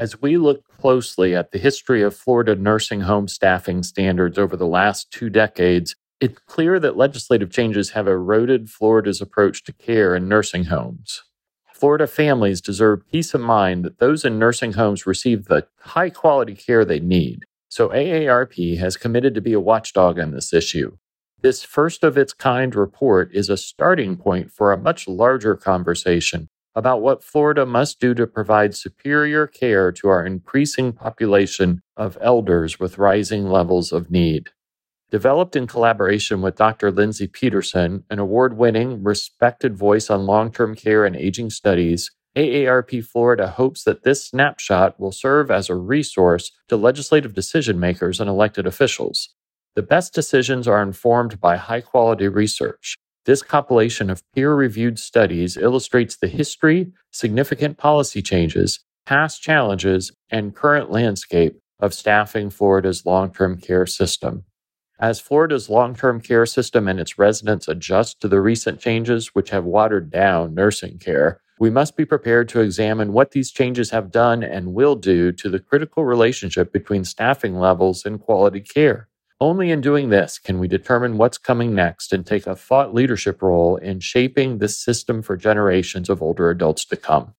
As we look closely at the history of Florida nursing home staffing standards over the last two decades, it's clear that legislative changes have eroded Florida's approach to care in nursing homes. Florida families deserve peace of mind that those in nursing homes receive the high quality care they need. So AARP has committed to be a watchdog on this issue. This first of its kind report is a starting point for a much larger conversation about what Florida must do to provide superior care to our increasing population of elders with rising levels of need. Developed in collaboration with Dr. Lindsay Peterson, an award winning, respected voice on long term care and aging studies, AARP Florida hopes that this snapshot will serve as a resource to legislative decision makers and elected officials. The best decisions are informed by high quality research. This compilation of peer reviewed studies illustrates the history, significant policy changes, past challenges, and current landscape of staffing Florida's long term care system. As Florida's long term care system and its residents adjust to the recent changes which have watered down nursing care, we must be prepared to examine what these changes have done and will do to the critical relationship between staffing levels and quality care. Only in doing this can we determine what's coming next and take a thought leadership role in shaping this system for generations of older adults to come.